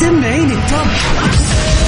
سمعيني التوب.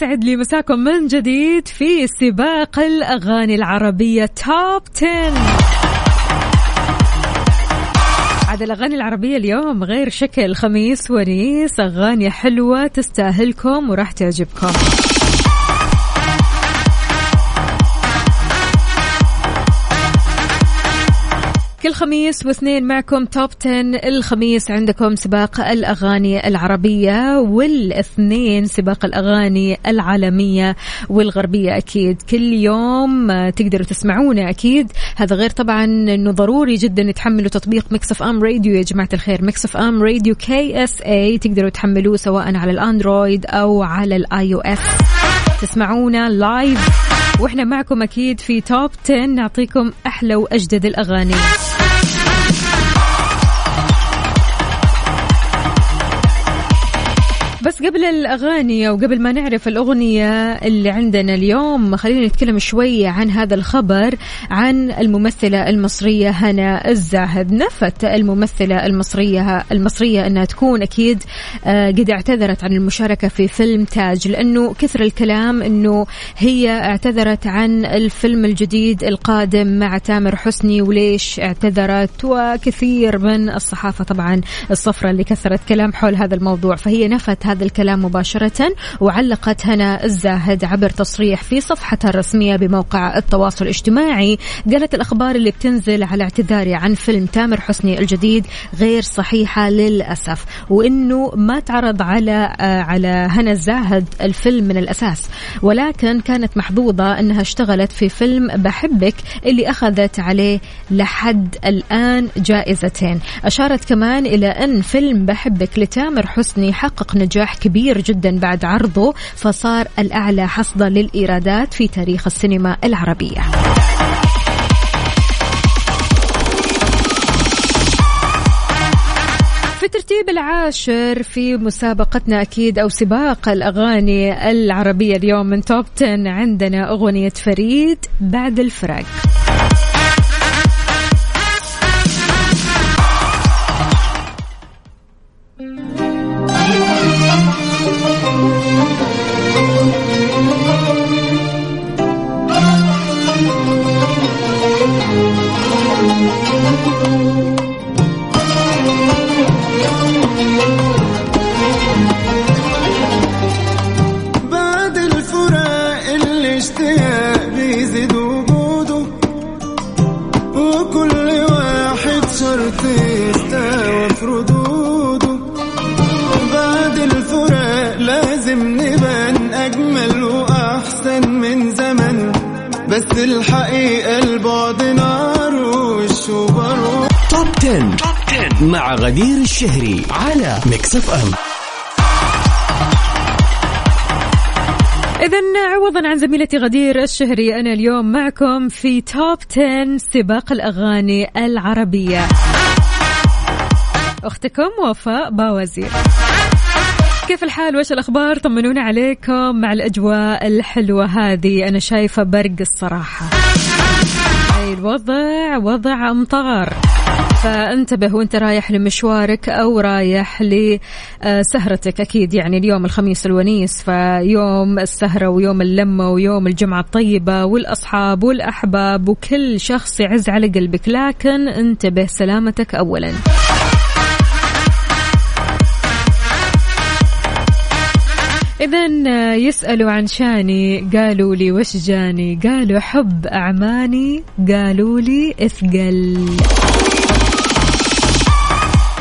هلا ويسعد لي مساكم من جديد في سباق الأغاني العربية توب 10 عاد الأغاني العربية اليوم غير شكل خميس ونيس أغاني حلوة تستاهلكم وراح تعجبكم. كل خميس واثنين معكم توب 10 الخميس عندكم سباق الأغاني العربية والاثنين سباق الأغاني العالمية والغربية أكيد. كل يوم تقدروا تسمعونا أكيد. هذا غير طبعا أنه ضروري جدا تحملوا تطبيق Mix FM راديو يا جماعة الخير. Mix FM Radio KSA تقدروا تحملوه سواء على الأندرويد أو على ال iOS. تسمعونا live وإحنا معكم أكيد في top 10 نعطيكم أحلى وأجدد الاغاني. بس قبل الأغاني أو قبل ما نعرف الأغنية اللي عندنا اليوم خلينا نتكلم شوي عن هذا الخبر عن الممثلة المصرية هنا الزاهد. نفت الممثلة المصرية المصرية أنها تكون أكيد آه، قد اعتذرت عن المشاركة في فيلم تاج لأنه كثر الكلام أنه هي اعتذرت عن الفيلم الجديد القادم مع تامر حسني وليش اعتذرت؟ وكثير من الصحافة طبعا الصفرة اللي كثرت كلام حول هذا الموضوع فهي نفت هذا الكلام مباشرة وعلقت هنا الزاهد عبر تصريح في صفحتها الرسمية بموقع التواصل الاجتماعي. قالت الأخبار اللي بتنزل على اعتذاري عن فيلم تامر حسني الجديد غير صحيحة للأسف وإنه ما تعرض على آه، على هنا الزاهد الفيلم من الأساس. ولكن كانت محظوظة أنها اشتغلت في فيلم بحبك اللي أخذت عليه لحد الآن جائزتين. أشارت كمان إلى أن فيلم بحبك لتامر حسني حقق نجاح كبير جدا بعد عرضه فصار الأعلى حصدا للإيرادات في تاريخ السينما العربية. في الترتيب العاشر في مسابقتنا أكيد أو سباق الأغاني العربية اليوم من توب 10 عندنا أغنية فريد بعد الفراق. بس الحقيقة البعد نار وش وبروح top 10. مع غدير الشهري على Mix FM إذا عوضا عن زميلتي غدير الشهري أنا اليوم معكم في top 10 سباق الأغاني العربية. أختكم وفاء باوزير. كيف الحال؟ وش الأخبار؟ طمنونا عليكم مع الأجواء الحلوة هذه. أنا شايفة برق الصراحة. أي الوضع؟ وضع أمطار. فانتبه وانت رايح لمشوارك أو رايح لسهرتك. أكيد يعني اليوم الخميس الونيس فيوم السهرة ويوم اللمة ويوم الجمعة الطيبة والأصحاب والأحباب وكل شخص يعز على قلبك. لكن انتبه سلامتك اولا. إذا يسألوا عن شاني. قالوا لي وش جاني؟ قالوا حب أعماني. قالوا لي إثقل.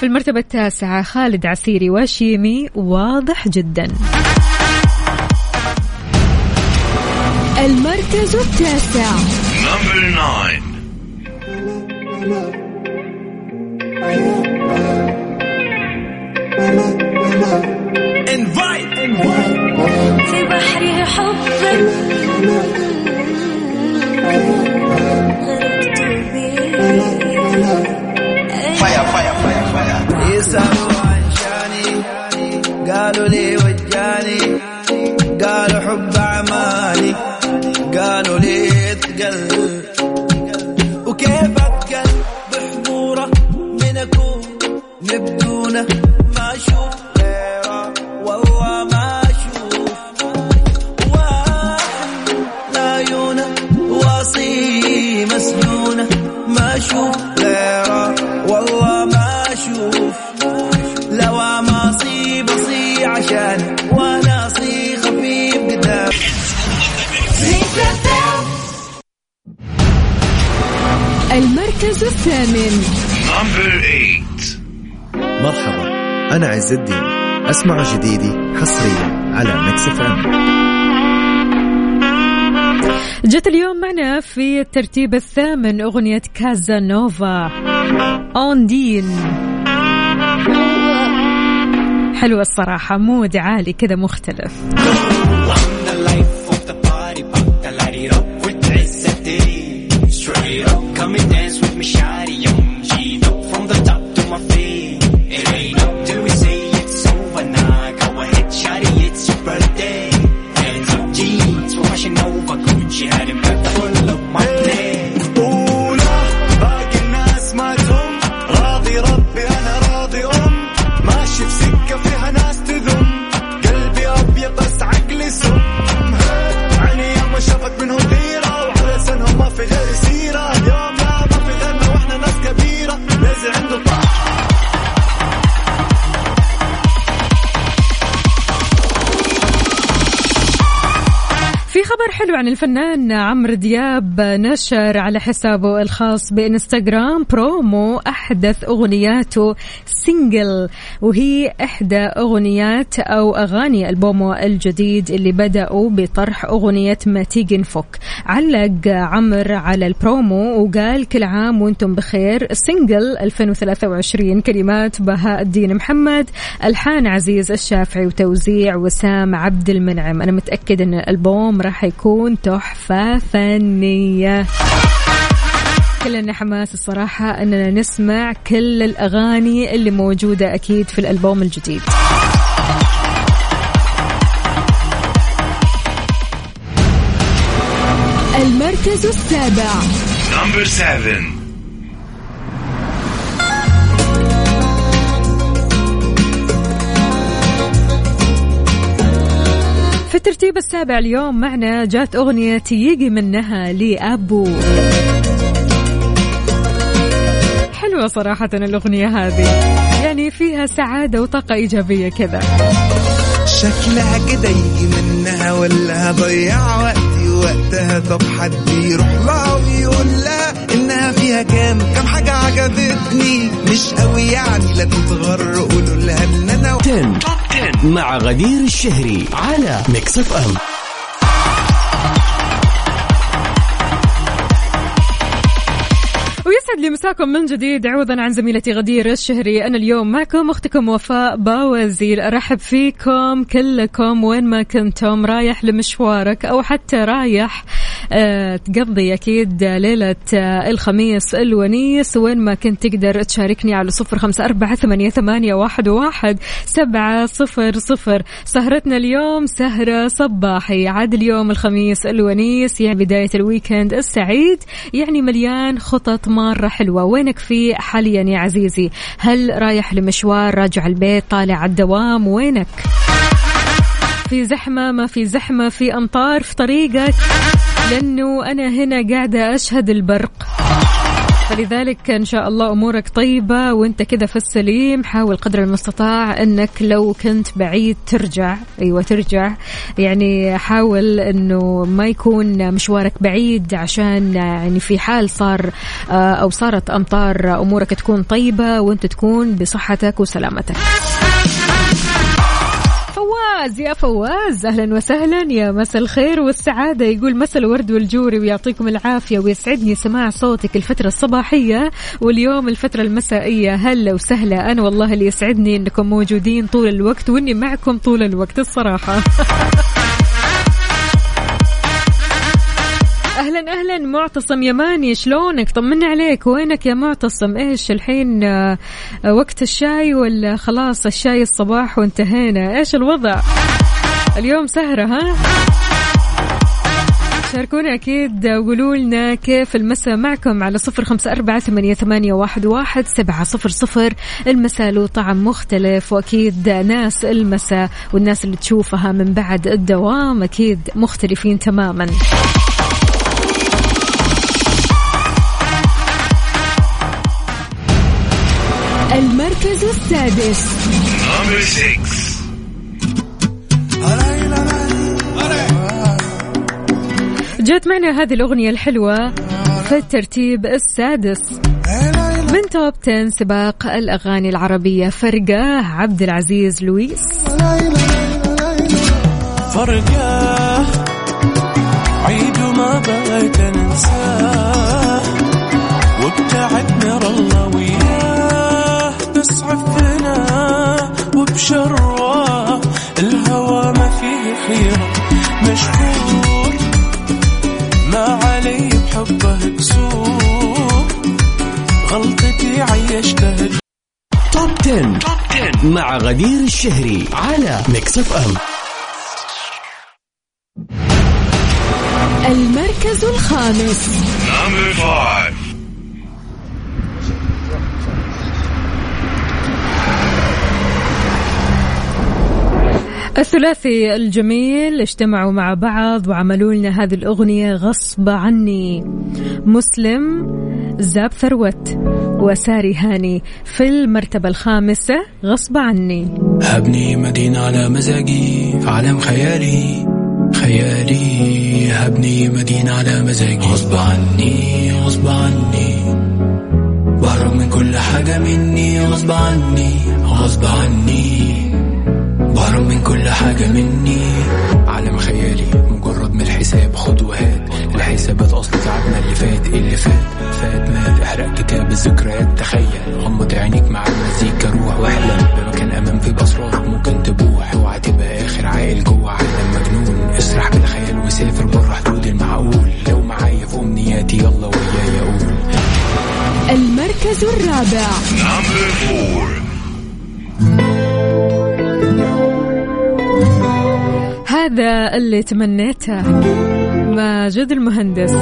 في المرتبة التاسعة خالد عسيري وشيمي واضح جدا. المركز التاسع. في بحر حبك غرقت بيه يسألوا عن شاني قالوا لي مرحبا. أنا عز الدين. أسمع جديدي حصريا على Mix FM. جت اليوم معنا في الترتيب الثامن أغنية كازا نوفا أوندين حلوة الصراحة. mood عالي كذا مختلف. عن الفنان عمرو دياب نشر على حسابه الخاص بإنستغرام برومو أحدث أغنياته single وهي إحدى أغنيات أو أغاني ألبومه الجديد اللي بدأوا بطرح أغنية ما تيجي نفك. علق عمرو على البرومو وقال كل عام وأنتم بخير single 2023 كلمات بهاء الدين محمد ألحان عزيز الشافعي وتوزيع وسام عبد المنعم. أنا متاكد إن الألبوم راح يكون تحفة فنية. كلنا حماس الصراحة أننا نسمع كل الأغاني اللي موجودة أكيد في الألبوم الجديد. المركز السابع. Number seven. في الترتيب السابع اليوم معنا جات أغنية يجي منها لأبو. حلوة صراحة الأغنية هذه. يعني فيها سعادة وطاقة إيجابية كذا. شكلها كده يجي منها ولا هضيع وقتي وقتها طب حد يروح لها ويقول لها عجبتني. مش قوي يعني لا تتغر قولوا لها إن أنا 10 مع غدير الشهري على Mix FM ويسعد لي مساكم من جديد عوضا عن زميلتي غدير الشهري. أنا اليوم معكم أختكم وفاء باوزير. أرحب فيكم كلكم وين ما كنتم رايح لمشوارك أو حتى رايح آه تقضي أكيد ليلة آه الخميس الونيس. وين ما كنت تقدر تشاركني على صفر خمسة أربعة ثمانية, ثمانية واحد, واحد سبعة صفر صفر. سهرتنا اليوم سهرة صباحي. عاد اليوم الخميس الونيس يعني بداية ال weekend السعيد. يعني مليان خطط مرة حلوة. وينك في حاليا يا عزيزي؟ هل رايح لمشوار راجع البيت طالع الدوام؟ وينك؟ في زحمة ما في زحمة في أمطار في طريقك. لأنه أنا هنا قاعدة أشهد البرق. فلذلك إن شاء الله أمورك طيبة وأنت كذا في السليم. حاول قدر المستطاع إنك لو كنت بعيد ترجع. أيوه ترجع. يعني حاول إنه ما يكون مشوارك بعيد عشان يعني في حال صار آه، أو صارت أمطار أمورك تكون طيبة وأنت تكون بصحتك وسلامتك. فواز يا فواز. أهلا وسهلا. يا مساء الخير والسعادة. يقول مساء الورد والجوري ويعطيكم العافية ويسعدني سماع صوتك الفترة الصباحية واليوم الفترة المسائية. هلا وسهلا. أنا والله اللي يسعدني إنكم موجودين طول الوقت وإني معكم طول الوقت الصراحة. أهلا أهلا. معتصم يماني شلونك؟ طمنا عليك. وينك يا معتصم؟ إيش الحين آه، وقت الشاي ولا خلاص الشاي الصباح وانتهينا؟ إيش الوضع؟ اليوم سهرة ها؟ شاركونا أكيد وقولوا لنا كيف المساء. معكم على صفر خمسة أربعة ثمانية, واحد سبعة صفر صفر. المساء له طعم مختلف وأكيد ناس المساء والناس اللي تشوفها من بعد الدوام أكيد مختلفين تماما. المركز السادس. جات معنا هذه الأغنية الحلوة في الترتيب السادس. من توب 10 سباق الأغاني العربية فرقة عبد العزيز لويس. فرقة عيد وما بغيت ننساه وابتعد نرى الله وياه بس عفنا وبشرواه الهوى ما فيه خيره مشكور ما علي بحبه كسور غلطتي عيشتها توب 10. مع غدير الشهري على ميكس اف ام المركز الخامس. الثلاثي الجميل اجتمعوا مع بعض وعملوا لنا هذه الأغنية غصب عني. مسلم زاب ثروت وساري هاني في المرتبة الخامسة غصب عني. هبني مدينة على مزاجي في عالم خيالي خيالي. هبني مدينة على مزاجي. غصب عني. غصب عني. بهرب من كل حاجة مني غصب عني. غصب عني. بهرب من كل حاجة مني. عالم خيالي مجرد من الحساب خد وهات. الحسابات أصل تعبنا اللي فات اللي فات. فات مات احرق كتاب الذكريات. تخيل غمض عينيك مع المزيكا روح واحلم. بمكان أمان في بأسرار ممكن تبوح. اوعى تبقى آخر عاقل جوه عالم مجنون. اسرح بالخيال وسافر بره حدود المعقول. لو معايا في أمنياتي يلا وياي أقول. المركز الرابع. هذا اللي تمنيته ماجد المهندس.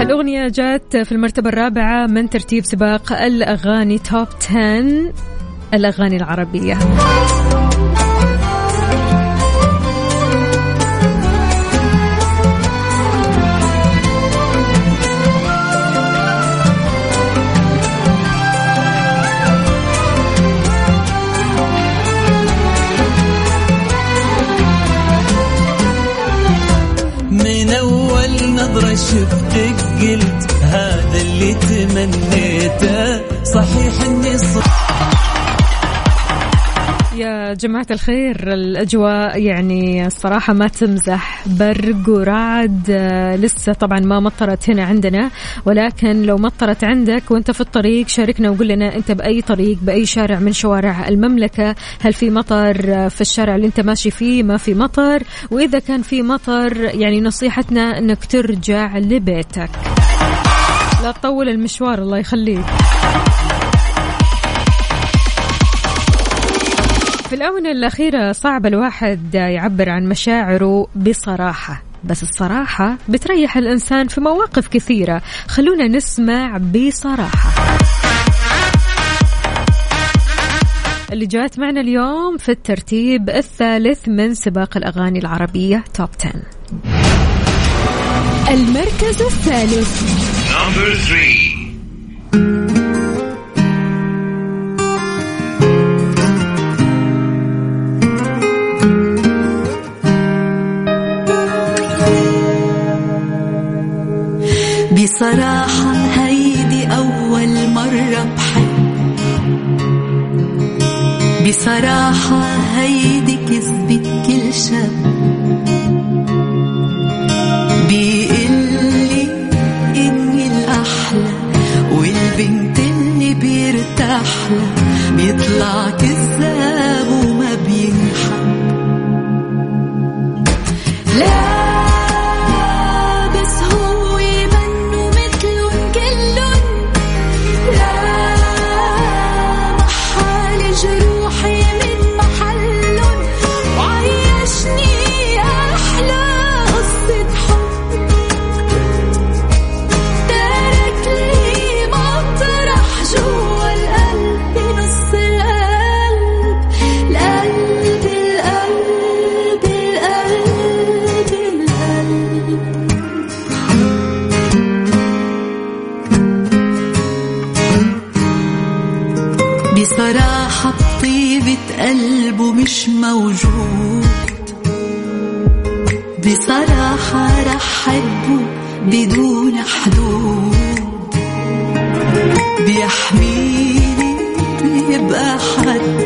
هالأغنية جات في المرتبة الرابعة من ترتيب سباق الأغاني توب 10 الأغاني العربية. جماعة الخير الأجواء يعني الصراحة ما تمزح برق ورعد آه، لسه طبعا ما مطرت هنا عندنا ولكن لو مطرت عندك وأنت في الطريق شاركنا وقول لنا أنت بأي طريق بأي شارع من شوارع المملكة هل في مطر آه، في الشارع اللي أنت ماشي فيه ما في مطر وإذا كان في مطر يعني نصيحتنا إنك ترجع لبيتك. لا تطول المشوار الله يخليك. في الآونة الأخيرة صعب الواحد يعبر عن مشاعره بصراحة بس الصراحة بتريح الإنسان في مواقف كثيرة. خلونا نسمع بصراحة. اللي جات معنا اليوم في الترتيب الثالث من سباق الأغاني العربية توب 10 المركز الثالث. بصراحة هيدي أول مرة بحب. بصراحة هيدي كذبة يبقى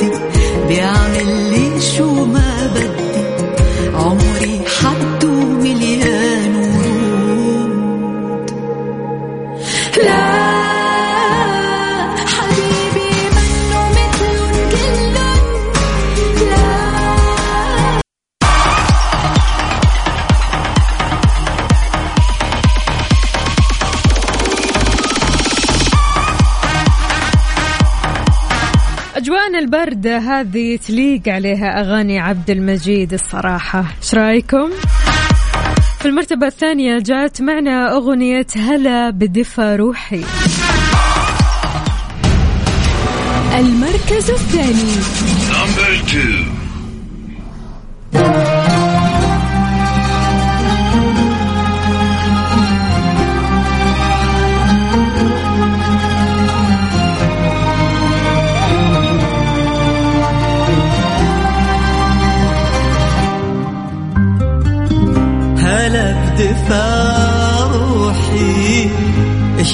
الباردة هذه تليق عليها أغاني عبد المجيد الصراحة. إيش رأيكم؟ في المرتبة الثانية جاءت معنا أغنية هلا بدفى روحي. المركز الثاني.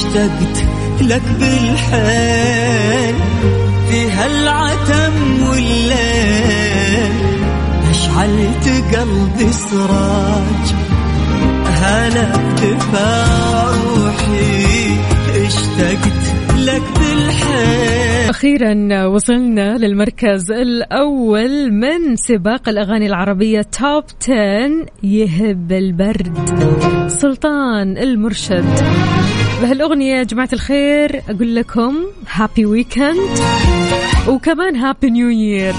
اشتقت لك بالحيل في هالعتم والليل. أشعلت قلبي سراج هلا بدفا روحي أخيرا وصلنا للمركز الأول من سباق الأغاني العربية توب 10 يهب البرد. سلطان المرشد. بهالأغنية يا جماعة الخير أقول لكم happy weekend وكمان happy new year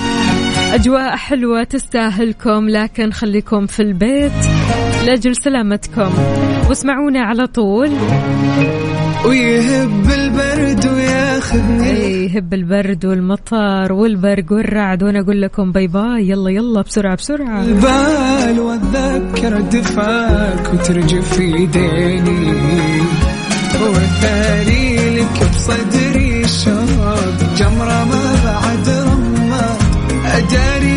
أجواء حلوة تستاهلكم لكن خليكم في البيت لأجل سلامتكم. واسمعونا على طول. ويهب البرد وياخذني. يهب البرد والمطر والبرق والرعد وأنا أقول لكم bye bye يلا يلا بسرعة بسرعة. البال واتذكر دفاك وترجف في ايديني والثاني لك بصدري شوق جمرة ما بعد رمة اداري